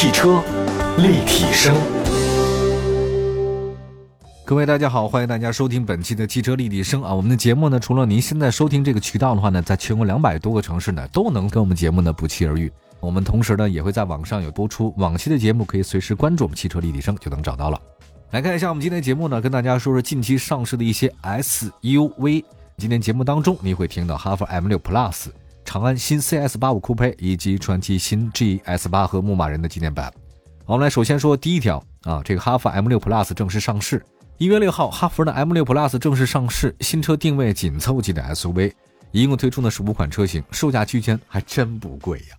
汽车立体声，各位大家好，欢迎大家收听本期的汽车立体声啊。我们的节目呢，除了您现在收听这个渠道的话呢，在全国两百多个城市呢，都能跟我们节目呢不期而遇。我们同时呢，也会在网上有播出往期的节目，可以随时关注我们汽车立体声就能找到了。来看一下我们今天节目呢，跟大家说说近期上市的一些 SUV。今天节目当中，你会听到哈弗 M6 Plus、长安新 CS85 酷配以及传祺新 GS8 和牧马人的纪念版。我们来首先说第一条啊，这个哈弗 M6 Plus 正式上市。一月六号，哈弗的 M6 Plus 正式上市，新车定位紧凑级的 SUV，一共推出呢是五款车型，售价区间还真不贵呀。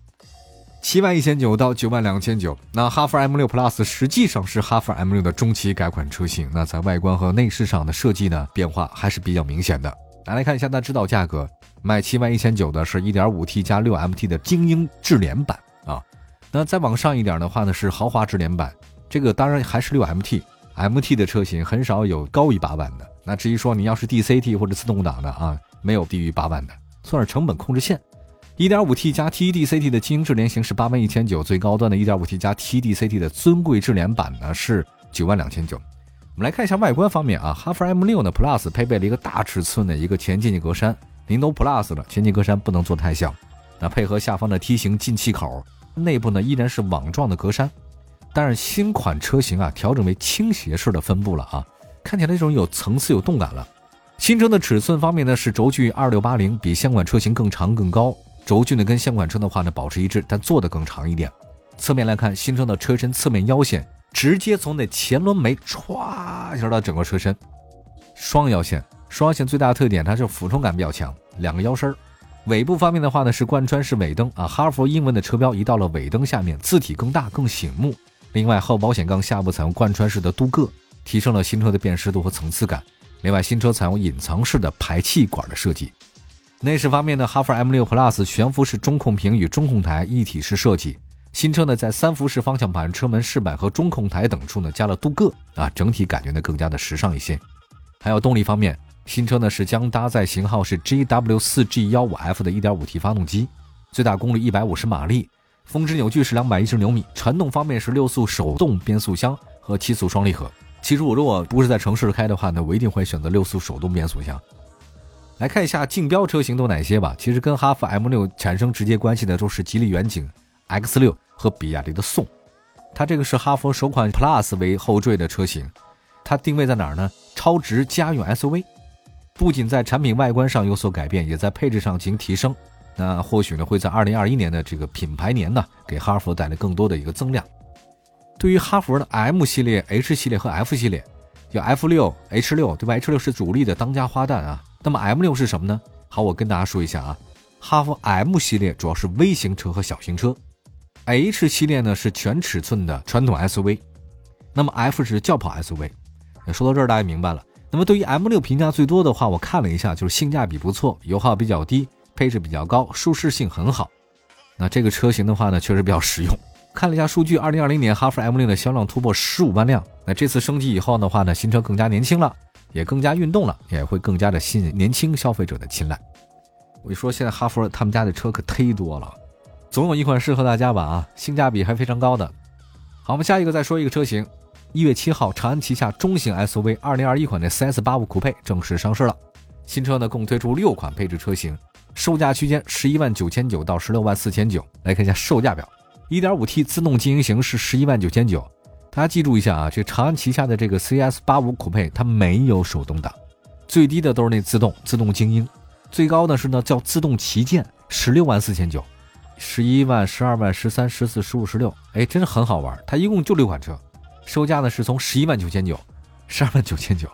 七万一千九到九万两千九，那哈弗 M6 Plus 实际上是哈弗 M6 的中期改款车型。那在外观和内饰上的设计呢，变化还是比较明显的。来看一下它指导价格，卖七万一千九的是 1.5T 加 6MT 的精英智联版啊。那再往上一点的话呢，是豪华智联版，这个当然还是 6MT，MT 的车型很少有高于八万的。那至于说你要是 DCT 或者自动挡的啊，没有低于八万的，算是成本控制线。1.5T 加 TDCT 的精英智联型是八万一千九，最高端的 1.5T 加 TDCT 的尊贵智联版呢是九万两千九。我们来看一下外观方面啊，哈弗 M6 呢 Plus 配备了一个大尺寸的一个前进气格栅，您都 Plus 了，前进格栅不能做太小。那配合下方的梯形进气口，内部呢依然是网状的格栅，但是新款车型啊调整为倾斜式的分布了啊，看起来这种有层次、有动感了。新车的尺寸方面呢是轴距二六八零，比现款车型更长更高。轴距呢跟现款车的话呢保持一致，但做的更长一点。侧面来看，新车的车身侧面腰线直接从那前轮眉歘一下到整个车身，双腰线。双腰线最大的特点，它是俯冲感比较强，两个腰身儿。尾部方面的话呢是贯穿式尾灯啊，哈弗英文的车标移到了尾灯下面，字体更大更醒目。另外后保险杠下部采用贯穿式的镀铬，提升了新车的辨识度和层次感。另外新车采用隐藏式的排气管的设计。内饰方面呢，哈弗 M6 Plus 悬浮式中控屏与中控台一体式设计。新车呢，在三辐式方向盘、车门饰板和中控台等处呢加了镀铬啊，整体感觉呢更加的时尚一些。还有动力方面，新车呢是将搭载型号是 GW4G15F 的 1.5T 发动机，最大功率150马力，峰值扭矩是210牛米。传动方面是六速手动变速箱和七速双离合。其实我如果不是在城市开的话呢，我一定会选择六速手动变速箱。来看一下竞标车型都哪些吧。其实跟哈弗 M6 产生直接关系的都是吉利远景、X6 和比亚迪的宋。它这个是哈弗首款 Plus 为后缀的车型，它定位在哪儿呢？超值家用 SUV，不仅在产品外观上有所改变，也在配置上进行提升。那或许呢会在2021年的这个品牌年呢，给哈弗带来更多的一个增量。对于哈弗的 M 系列、H 系列和 F 系列，有 F6、H6，对吧？H6 是主力的当家花旦啊。那么 M 六是什么呢？好，我跟大家说一下啊，哈弗 M 系列主要是微型车和小型车，H 系列呢是全尺寸的传统 SUV，那么 F 是轿跑 SUV。说到这儿大家明白了。那么对于 M 六评价最多的话，我看了一下，就是性价比不错，油耗比较低，配置比较高，舒适性很好。那这个车型的话呢，确实比较实用。看了一下数据，二零二零年哈弗 M 六的销量突破十五万辆。那这次升级以后的话呢，新车更加年轻了。也更加运动了，也会更加的吸引年轻消费者的青睐。我一说现在哈弗他们家的车可忒多了，总有一款适合大家吧啊，性价比还非常高的。好，我们下一个再说一个车型。一月七号，长安旗下中型 SUV 二零二一款的 CS85 酷配正式上市了。新车呢共推出六款配置车型，售价区间十一万九千九到十六万四千九。来看一下售价表，一点五 T 自动精英型是十一万九千九。大家记住一下啊，这长安旗下的这个 CS 八五酷配，它没有手动挡，最低的都是那自动自动精英，最高的是呢叫自动旗舰，十六万四千九，十一万、十二万、十三、十四、十五、十六，哎，真的很好玩。它一共就六款车，售价呢是从十一万九千九、十二万九千九，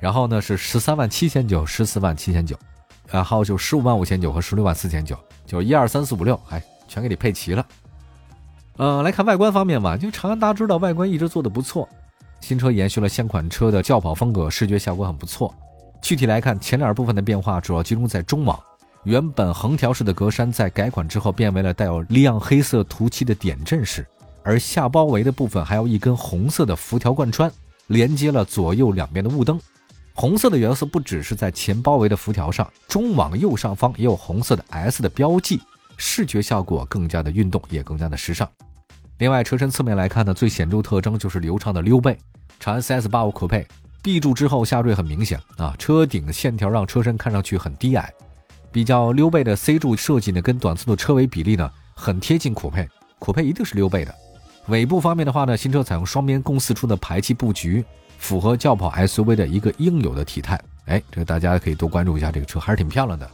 然后呢是十三万七千九、十四万七千九，然后就十五万五千九和十六万四千九，就一二三四五六，哎，全给你配齐了。呃，来看外观方面吧，因为长安大家知道外观一直做的不错，新车延续了现款车的轿跑风格，视觉效果很不错。具体来看，前脸部分的变化主要集中在中网，原本横条式的格栅在改款之后变为了带有亮黑色涂漆的点阵式，而下包围的部分还有一根红色的辐条贯穿，连接了左右两边的雾灯。红色的元素不只是在前包围的辐条上，中网右上方也有红色的 S 的标记。视觉效果更加的运动，也更加的时尚。另外，车身侧面来看呢，最显著特征就是流畅的溜背。长安 CS85 酷配 B 柱之后下坠很明显啊，车顶线条让车身看上去很低矮。比较溜背的 C 柱设计呢，跟短促的车尾比例呢很贴近酷配，酷配一定是溜背的。尾部方面的话呢，新车采用双边共四出的排气布局，符合轿跑 SUV 的一个应有的体态。哎，这个大家可以多关注一下，这个车还是挺漂亮的。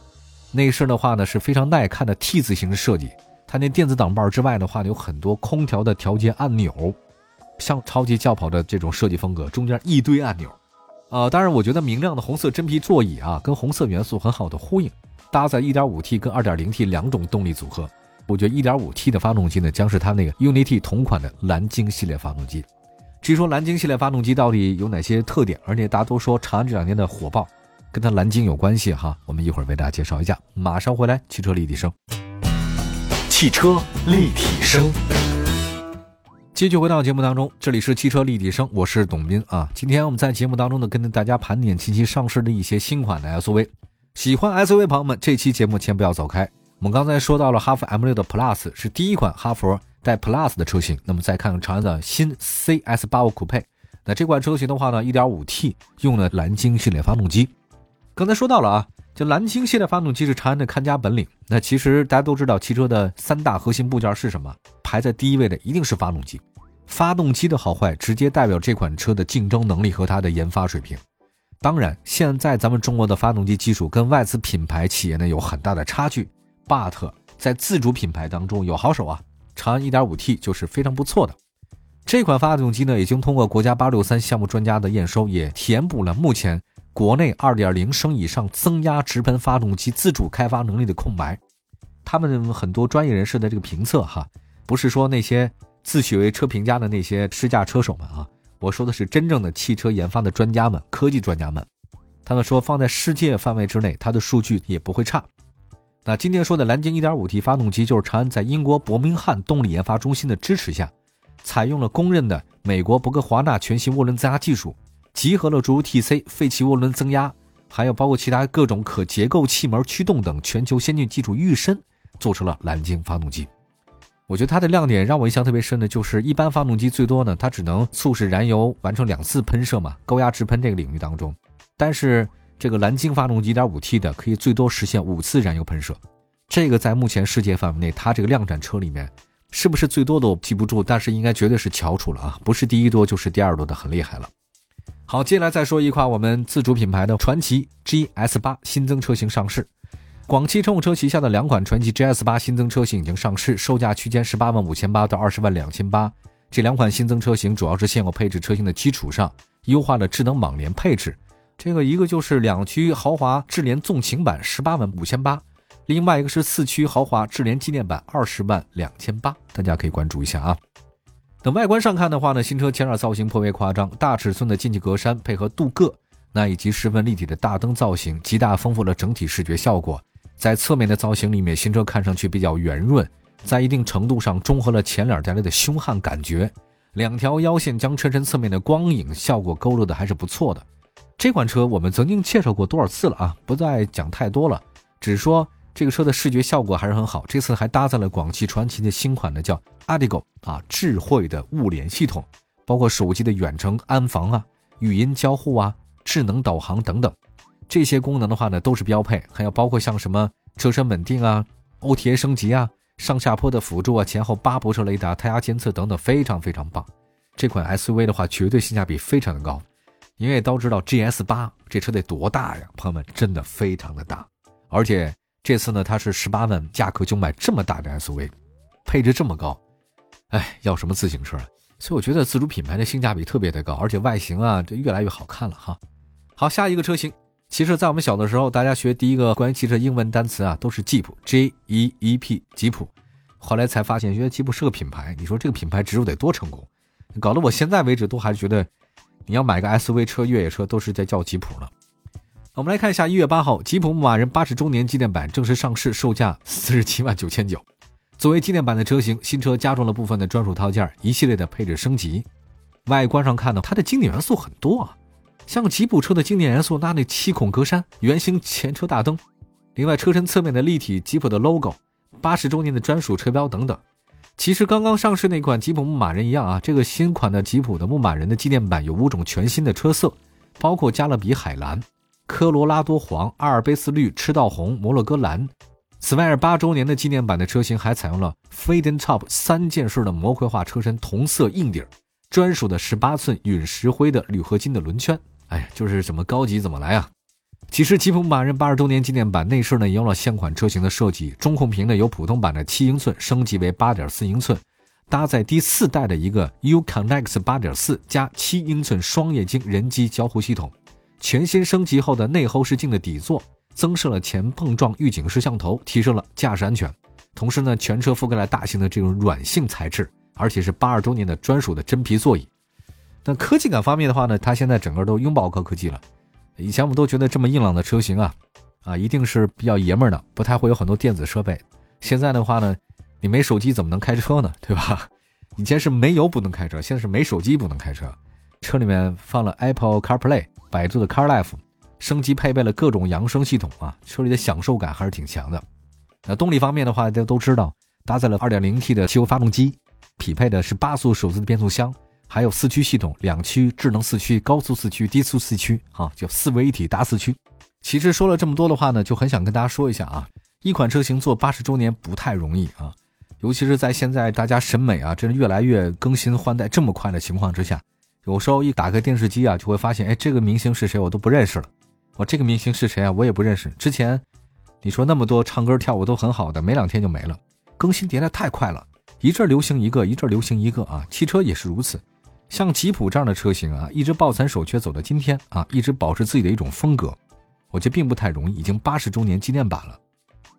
内饰的话呢是非常耐看的 T 字形设计。它那电子挡把之外的话呢，有很多空调的调节按钮，像超级轿跑的这种设计风格，中间一堆按钮。呃，当然，我觉得明亮的红色真皮座椅啊，跟红色元素很好的呼应，搭载 1.5T 跟 2.0T 两种动力组合。我觉得 1.5T 的发动机呢，将是它那个 UNI-T 同款的蓝鲸系列发动机。至于说蓝鲸系列发动机到底有哪些特点，而且大家都说长安这两年的火爆跟它蓝鲸有关系哈，我们一会儿为大家介绍一下。马上回来，汽车立体声。汽车立体声，继续回到节目当中，这里是汽车立体声，我是董斌啊。今天我们在节目当中呢，跟大家盘点近期上市的一些新款的 SUV。喜欢 SUV 朋友们，这期节目先不要走开。我们刚才说到了哈弗 M6 的 Plus 是第一款哈弗带 Plus 的车型，那么再看看长安的新 CS85 酷配，那这款车型的话呢，1.5T 用了蓝鲸系列发动机。刚才说到了啊。这蓝鲸系列发动机是长安的看家本领。那其实大家都知道，汽车的三大核心部件是什么？排在第一位的一定是发动机。发动机的好坏，直接代表这款车的竞争能力和它的研发水平。当然，现在咱们中国的发动机技术跟外资品牌企业呢有很大的差距。But 在自主品牌当中有好手啊，长安 1.5T 就是非常不错的。这款发动机呢，已经通过国家863项目专家的验收，也填补了目前。国内2.0升以上增压直喷发动机自主开发能力的空白，他们很多专业人士的这个评测哈，不是说那些自诩为车评家的那些试驾车手们啊，我说的是真正的汽车研发的专家们、科技专家们，他们说放在世界范围之内，它的数据也不会差。那今天说的蓝鲸 1.5T 发动机，就是长安在英国伯明翰动力研发中心的支持下，采用了公认的美国博格华纳全新涡轮增压技术。集合了诸如 TC 废气涡轮增压，还有包括其他各种可结构气门驱动等全球先进技术预身，做出了蓝鲸发动机。我觉得它的亮点让我印象特别深的就是，一般发动机最多呢，它只能促使燃油完成两次喷射嘛，高压直喷这个领域当中。但是这个蓝鲸发动机 1.5T 的可以最多实现五次燃油喷射，这个在目前世界范围内，它这个量产车里面是不是最多的我记不住，但是应该绝对是翘楚了啊，不是第一多就是第二多的，很厉害了。好，接下来再说一款我们自主品牌的传祺 GS 八新增车型上市。广汽乘用车旗下的两款传祺 GS 八新增车型已经上市，售价区间十八万五千八到二十万两千八。这两款新增车型主要是现有配置车型的基础上，优化了智能网联配置。这个一个就是两驱豪华智联纵情版十八万五千八，另外一个是四驱豪华智联纪念版二十万两千八，大家可以关注一下啊。等外观上看的话呢，新车前脸造型颇为夸张，大尺寸的进气格栅配合镀铬，那以及十分立体的大灯造型，极大丰富了整体视觉效果。在侧面的造型里面，新车看上去比较圆润，在一定程度上中和了前脸带来的凶悍感觉。两条腰线将车身侧面的光影效果勾勒的还是不错的。这款车我们曾经介绍过多少次了啊，不再讲太多了，只说。这个车的视觉效果还是很好，这次还搭载了广汽传祺的新款的叫 Adigo 啊智慧的物联系统，包括手机的远程安防啊、语音交互啊、智能导航等等，这些功能的话呢都是标配，还有包括像什么车身稳定啊、OTA 升级啊、上下坡的辅助啊、前后八泊车雷达、胎压监测等等，非常非常棒。这款 SUV 的话，绝对性价比非常的高，因为都知道 GS 八这车得多大呀，朋友们真的非常的大，而且。这次呢，它是十八万价格就买这么大的 SUV，配置这么高，哎，要什么自行车？所以我觉得自主品牌的性价比特别的高，而且外形啊，这越来越好看了哈。好，下一个车型，其实，在我们小的时候，大家学第一个关于汽车英文单词啊，都是 Jeep，J E E P，吉普。后来才发现，原来吉普是个品牌。你说这个品牌植入得多成功，搞得我现在为止都还是觉得，你要买个 SUV 车、越野车，都是在叫吉普呢。我们来看一下，一月八号，吉普牧马人八十周年纪念版正式上市，售价四十七万九千九。作为纪念版的车型，新车加装了部分的专属套件，一系列的配置升级。外观上看呢，它的经典元素很多啊，像吉普车的经典元素，那那七孔格栅、圆形前车大灯，另外车身侧面的立体吉普的 logo、八十周年的专属车标等等。其实刚刚上市那款吉普牧马人一样啊，这个新款的吉普的牧马人的纪念版有五种全新的车色，包括加勒比海蓝、科罗拉多黄、阿尔卑斯绿、赤道红、摩洛哥蓝。此外，八周年的纪念版的车型还采用了 f a d e n Top 三件式的模块化车身同色硬底儿，专属的十八寸陨石灰的铝合金的轮圈。哎，就是怎么高级怎么来啊！其实吉普马人八十周年纪念版内饰呢，也用了现款车型的设计，中控屏呢由普通版的七英寸升级为八点四英寸，搭载第四代的一个 UConnect 八点四加七英寸双液晶人机交互系统，全新升级后的内后视镜的底座增设了前碰撞预警摄像头，提升了驾驶安全。同时呢，全车覆盖了大型的这种软性材质，而且是八十周年的专属的真皮座椅。那科技感方面的话呢，它现在整个都拥抱高科技了。以前我们都觉得这么硬朗的车型啊，啊，一定是比较爷们儿的，不太会有很多电子设备。现在的话呢，你没手机怎么能开车呢？对吧？以前是没油不能开车，现在是没手机不能开车。车里面放了 Apple CarPlay、百度的 CarLife，升级配备了各种扬声系统啊，车里的享受感还是挺强的。那动力方面的话，大家都知道，搭载了 2.0T 的汽油发动机，匹配的是八速手自的变速箱。还有四驱系统，两驱智能四驱、高速四驱、低速四驱，啊，就四位一体大四驱。其实说了这么多的话呢，就很想跟大家说一下啊，一款车型做八十周年不太容易啊，尤其是在现在大家审美啊，真是越来越更新换代这么快的情况之下，有时候一打开电视机啊，就会发现，哎，这个明星是谁我都不认识了，我这个明星是谁啊，我也不认识。之前你说那么多唱歌跳舞都很好的，没两天就没了，更新迭代太快了，一阵流行一个，一阵流行一个啊，汽车也是如此。像吉普这样的车型啊，一直抱残守缺走到今天啊，一直保持自己的一种风格，我觉得并不太容易。已经八十周年纪念版了，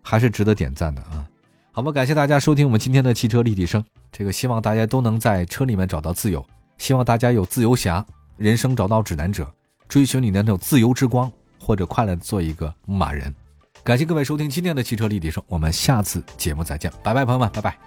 还是值得点赞的啊！好吧，感谢大家收听我们今天的汽车立体声。这个希望大家都能在车里面找到自由，希望大家有自由侠，人生找到指南者，追寻你的那种自由之光，或者快乐做一个牧马人。感谢各位收听今天的汽车立体声，我们下次节目再见，拜拜，朋友们，拜拜。